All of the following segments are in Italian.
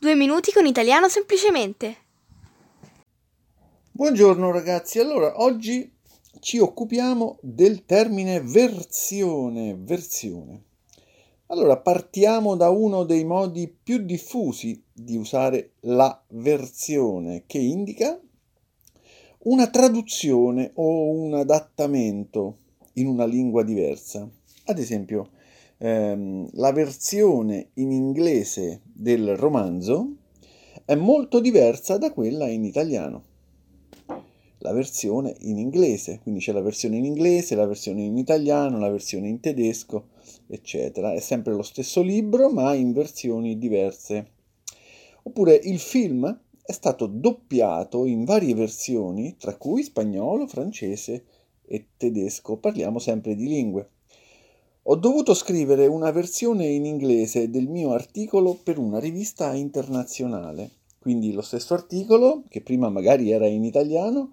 Due minuti con italiano semplicemente. Buongiorno ragazzi, allora oggi ci occupiamo del termine versione, versione. Allora partiamo da uno dei modi più diffusi di usare la versione che indica una traduzione o un adattamento in una lingua diversa. Ad esempio, ehm, la versione in inglese del romanzo è molto diversa da quella in italiano. La versione in inglese, quindi c'è la versione in inglese, la versione in italiano, la versione in tedesco, eccetera. È sempre lo stesso libro, ma in versioni diverse. Oppure il film è stato doppiato in varie versioni, tra cui spagnolo, francese e tedesco. Parliamo sempre di lingue. Ho dovuto scrivere una versione in inglese del mio articolo per una rivista internazionale. Quindi lo stesso articolo, che prima magari era in italiano,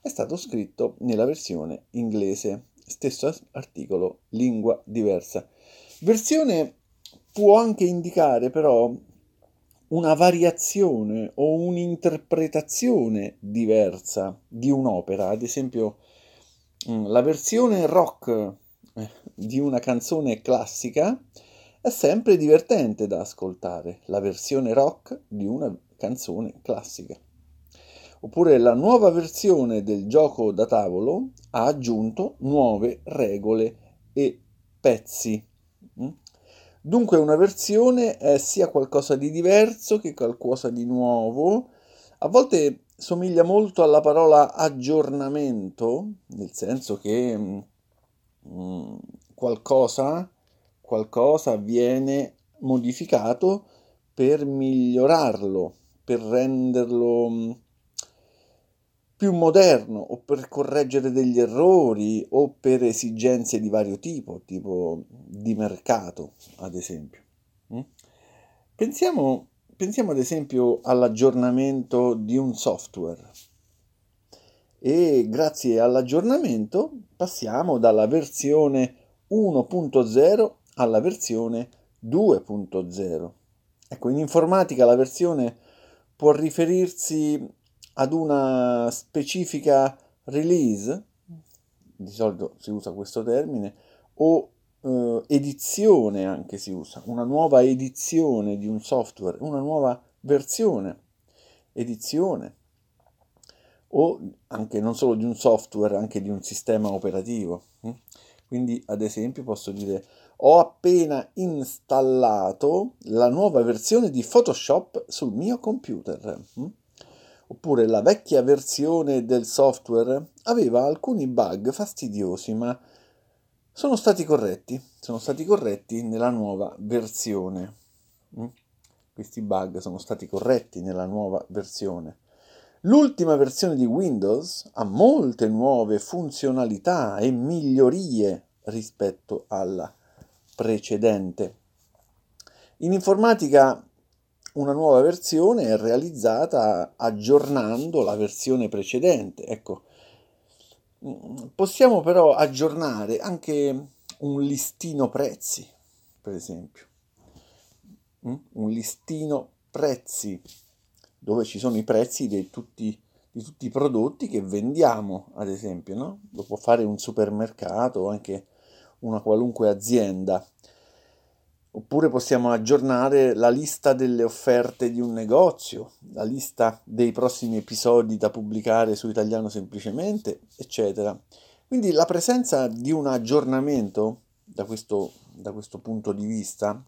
è stato scritto nella versione inglese. Stesso articolo, lingua diversa. Versione può anche indicare però una variazione o un'interpretazione diversa di un'opera. Ad esempio, mm, la versione rock di una canzone classica è sempre divertente da ascoltare, la versione rock di una canzone classica. Oppure la nuova versione del gioco da tavolo ha aggiunto nuove regole e pezzi. Mm? Dunque una versione è sia qualcosa di diverso che qualcosa di nuovo. A volte somiglia molto alla parola aggiornamento, nel senso che mm, qualcosa, qualcosa viene modificato per migliorarlo, per renderlo mm, più moderno o per correggere degli errori o per esigenze di vario tipo, tipo di mercato, ad esempio. Mm? Pensiamo, pensiamo ad esempio all'aggiornamento di un software e grazie all'aggiornamento passiamo dalla versione 1.0 alla versione 2.0. Ecco, in informatica la versione può riferirsi ad una specifica release, di solito si usa questo termine, o eh, edizione anche si usa, una nuova edizione di un software, una nuova versione, edizione o anche non solo di un software, anche di un sistema operativo. Mm? Quindi, ad esempio, posso dire ho appena installato la nuova versione di Photoshop sul mio computer. Mm? Oppure la vecchia versione del software aveva alcuni bug fastidiosi, ma sono stati corretti, sono stati corretti nella nuova versione. Mm? Questi bug sono stati corretti nella nuova versione. L'ultima versione di Windows ha molte nuove funzionalità e migliorie rispetto alla precedente. In informatica una nuova versione è realizzata aggiornando la versione precedente. Ecco, possiamo però aggiornare anche un listino prezzi, per esempio. Mm? Un listino prezzi dove ci sono i prezzi di tutti, di tutti i prodotti che vendiamo, ad esempio, no? Lo può fare un supermercato o anche una qualunque azienda. Oppure possiamo aggiornare la lista delle offerte di un negozio, la lista dei prossimi episodi da pubblicare su Italiano Semplicemente, eccetera. Quindi la presenza di un aggiornamento da questo, da questo punto di vista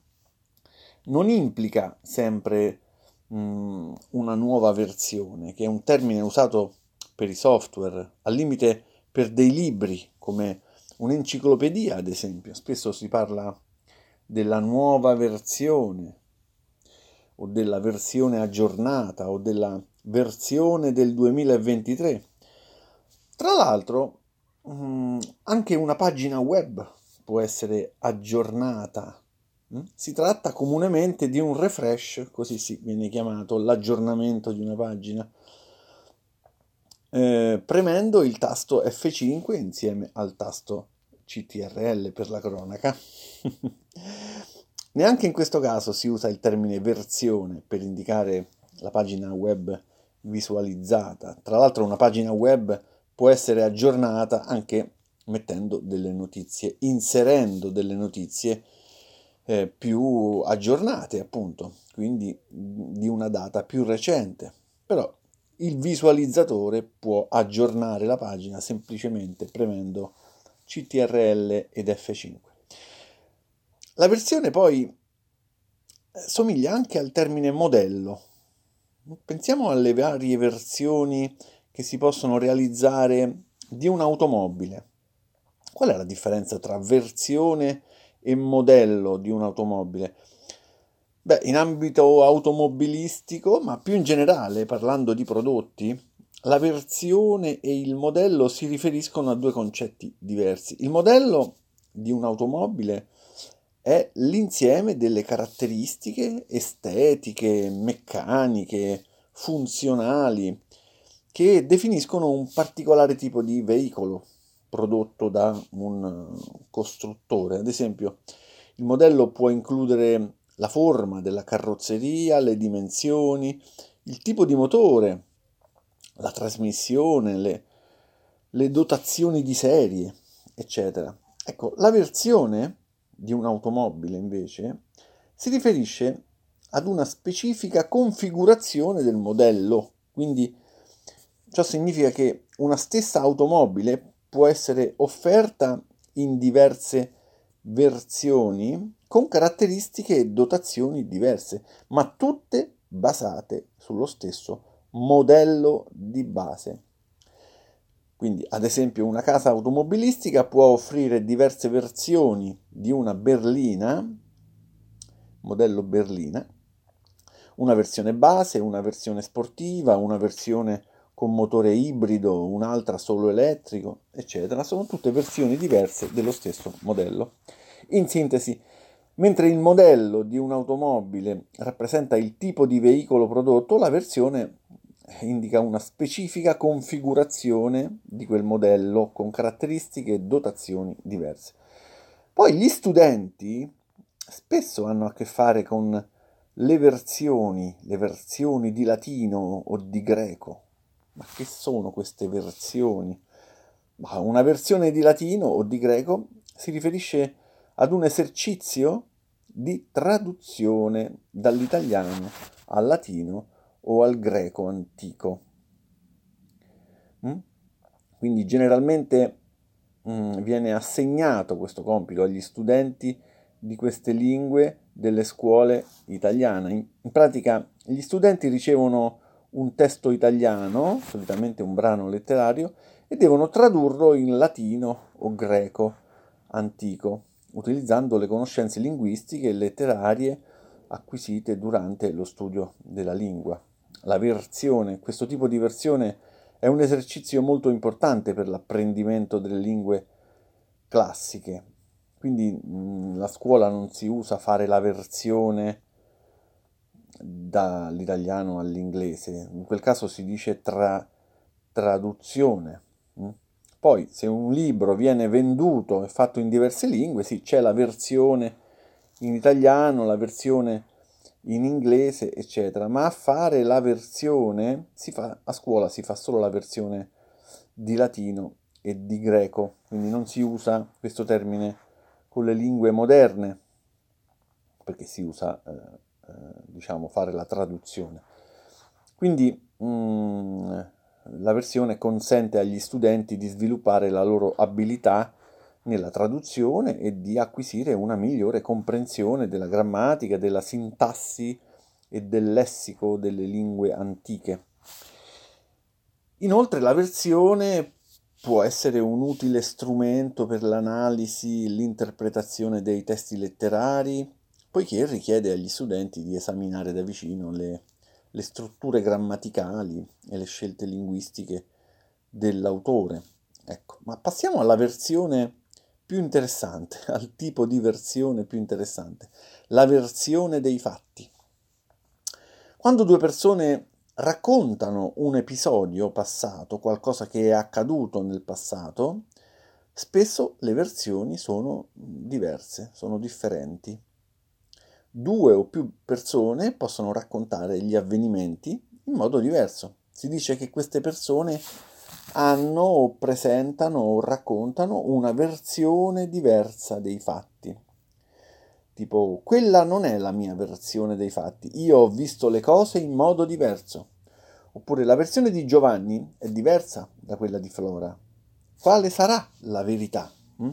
non implica sempre mh, una nuova versione, che è un termine usato per i software, al limite per dei libri, come un'enciclopedia, ad esempio. Spesso si parla della nuova versione o della versione aggiornata o della versione del 2023. Tra l'altro, anche una pagina web può essere aggiornata Mm? Si tratta comunemente di un refresh, così si viene chiamato l'aggiornamento di una pagina, eh, premendo il tasto F5 insieme al tasto CTRL per la cronaca. Neanche in questo caso si usa il termine versione per indicare la pagina web visualizzata. Tra l'altro una pagina web può essere aggiornata anche mettendo delle notizie, inserendo delle notizie eh, più aggiornate, appunto, quindi di una data più recente. Però il visualizzatore può aggiornare la pagina semplicemente premendo CTRL ed F5. La versione poi eh, somiglia anche al termine modello. Pensiamo alle varie versioni che si possono realizzare di un'automobile. Qual è la differenza tra versione e modello di un'automobile? Beh, in ambito automobilistico, ma più in generale parlando di prodotti, la versione e il modello si riferiscono a due concetti diversi. Il modello di un'automobile è l'insieme delle caratteristiche estetiche, meccaniche, funzionali che definiscono un particolare tipo di veicolo prodotto da un costruttore. Ad esempio, il modello può includere la forma della carrozzeria, le dimensioni, il tipo di motore, la trasmissione, le, le dotazioni di serie, eccetera. Ecco, la versione di un'automobile invece si riferisce ad una specifica configurazione del modello, quindi ciò significa che una stessa automobile può essere offerta in diverse versioni con caratteristiche e dotazioni diverse, ma tutte basate sullo stesso modello di base. Quindi, ad esempio, una casa automobilistica può offrire diverse versioni di una berlina, modello berlina, una versione base, una versione sportiva, una versione con motore ibrido, un'altra solo elettrico, eccetera. Sono tutte versioni diverse dello stesso modello. In sintesi, mentre il modello di un'automobile rappresenta il tipo di veicolo prodotto, la versione indica una specifica configurazione di quel modello con caratteristiche e dotazioni diverse. Poi gli studenti spesso hanno a che fare con le versioni, le versioni di latino o di greco. Ma che sono queste versioni? una versione di latino o di greco si riferisce ad un esercizio di traduzione dall'italiano al latino o al greco antico. Mm? Quindi generalmente mm, viene assegnato questo compito agli studenti di queste lingue delle scuole italiane. In, in pratica gli studenti ricevono un testo italiano, solitamente un brano letterario, e devono tradurlo in latino o greco antico, utilizzando le conoscenze linguistiche e letterarie acquisite durante lo studio della lingua la versione, questo tipo di versione è un esercizio molto importante per l'apprendimento delle lingue classiche. Quindi mh, la scuola non si usa fare la versione dall'italiano all'inglese, in quel caso si dice tra, traduzione. Mh? Poi se un libro viene venduto e fatto in diverse lingue, sì, c'è la versione in italiano, la versione in inglese, eccetera, ma a fare la versione, si fa, a scuola si fa solo la versione di latino e di greco, quindi non si usa questo termine con le lingue moderne, perché si usa, eh, diciamo, fare la traduzione. Quindi mh, mm, la versione consente agli studenti di sviluppare la loro abilità nella traduzione e di acquisire una migliore comprensione della grammatica, della sintassi e del lessico delle lingue antiche. Inoltre la versione può essere un utile strumento per l'analisi e l'interpretazione dei testi letterari, poiché richiede agli studenti di esaminare da vicino le, le strutture grammaticali e le scelte linguistiche dell'autore. Ecco, ma passiamo alla versione più interessante, al tipo di versione più interessante, la versione dei fatti. Quando due persone raccontano un episodio passato, qualcosa che è accaduto nel passato, spesso le versioni sono diverse, sono differenti. Due o più persone possono raccontare gli avvenimenti in modo diverso. Si dice che queste persone hanno o presentano o raccontano una versione diversa dei fatti. Tipo, quella non è la mia versione dei fatti, io ho visto le cose in modo diverso. Oppure la versione di Giovanni è diversa da quella di Flora. Quale sarà la verità? Hm?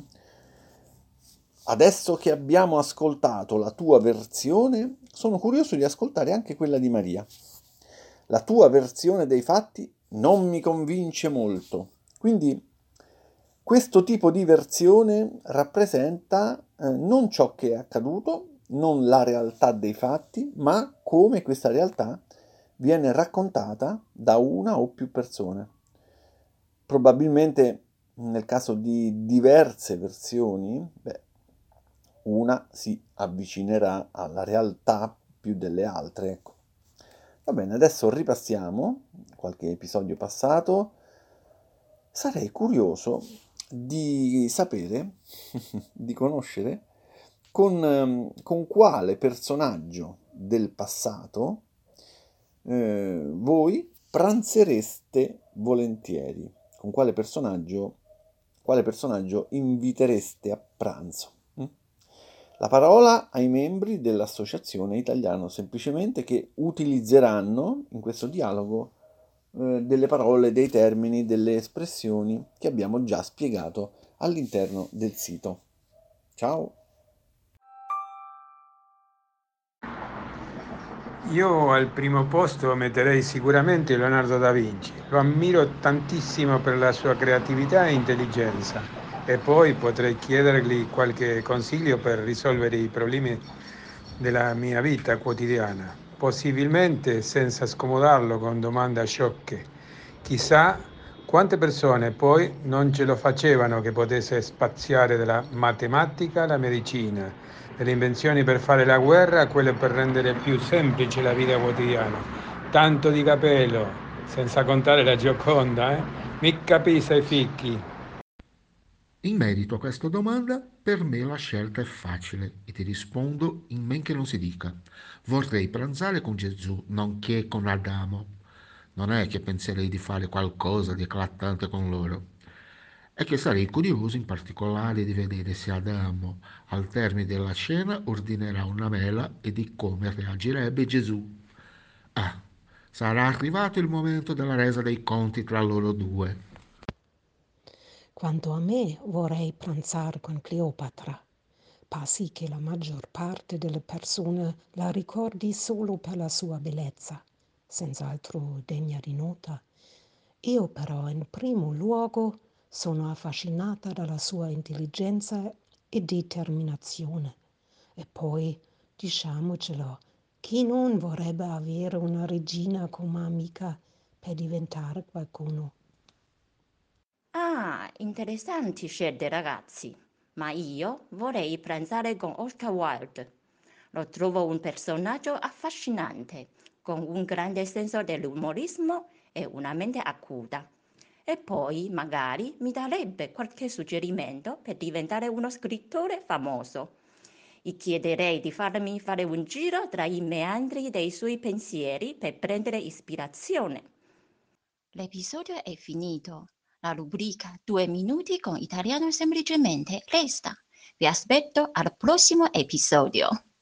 Adesso che abbiamo ascoltato la tua versione, sono curioso di ascoltare anche quella di Maria. La tua versione dei fatti non mi convince molto. Quindi questo tipo di versione rappresenta eh, non ciò che è accaduto, non la realtà dei fatti, ma come questa realtà viene raccontata da una o più persone. Probabilmente nel caso di diverse versioni, beh, una si avvicinerà alla realtà più delle altre. Ecco. Va bene, adesso ripassiamo qualche episodio passato. Sarei curioso di sapere, di conoscere con, ehm, con quale personaggio del passato eh, voi pranzereste volentieri, con quale personaggio, quale personaggio invitereste a pranzo. La parola ai membri dell'Associazione Italiano semplicemente che utilizzeranno in questo dialogo eh, delle parole, dei termini, delle espressioni che abbiamo già spiegato all'interno del sito. Ciao! Io al primo posto metterei sicuramente Leonardo da Vinci. Lo ammiro tantissimo per la sua creatività e intelligenza e poi potrei chiedergli qualche consiglio per risolvere i problemi della mia vita quotidiana, possibilmente senza scomodarlo con domande sciocche. Chissà quante persone poi non ce lo facevano che potesse spaziare dalla matematica alla medicina, dalle invenzioni per fare la guerra a quelle per rendere più semplice la vita quotidiana. Tanto di capello, senza contare la Gioconda, eh? Mi capisce i ficchi. In merito a questa domanda, per me la scelta è facile e ti rispondo in men che non si dica. Vorrei pranzare con Gesù, nonché con Adamo. Non è che penserei di fare qualcosa di eclatante con loro. È che sarei curioso in particolare di vedere se Adamo, al termine della cena, ordinerà una mela e di come reagirebbe Gesù. Ah, sarà arrivato il momento della resa dei conti tra loro due. Quanto a me, vorrei pranzare con Cleopatra. Passi che la maggior parte delle persone la ricordi solo per la sua bellezza, senz'altro degna di nota. Io però in primo luogo sono affascinata dalla sua intelligenza e determinazione. E poi, diciamocelo, chi non vorrebbe avere una regina come amica per diventare qualcuno? Ah, interessanti scelte ragazzi, ma io vorrei pranzare con Oscar Wilde. Lo trovo un personaggio affascinante, con un grande senso dell'umorismo e una mente acuta. E poi magari mi darebbe qualche suggerimento per diventare uno scrittore famoso. Gli chiederei di farmi fare un giro tra i meandri dei suoi pensieri per prendere ispirazione. L'episodio è finito. La rubrica Due minuti con italiano semplicemente resta. Vi aspetto al prossimo episodio.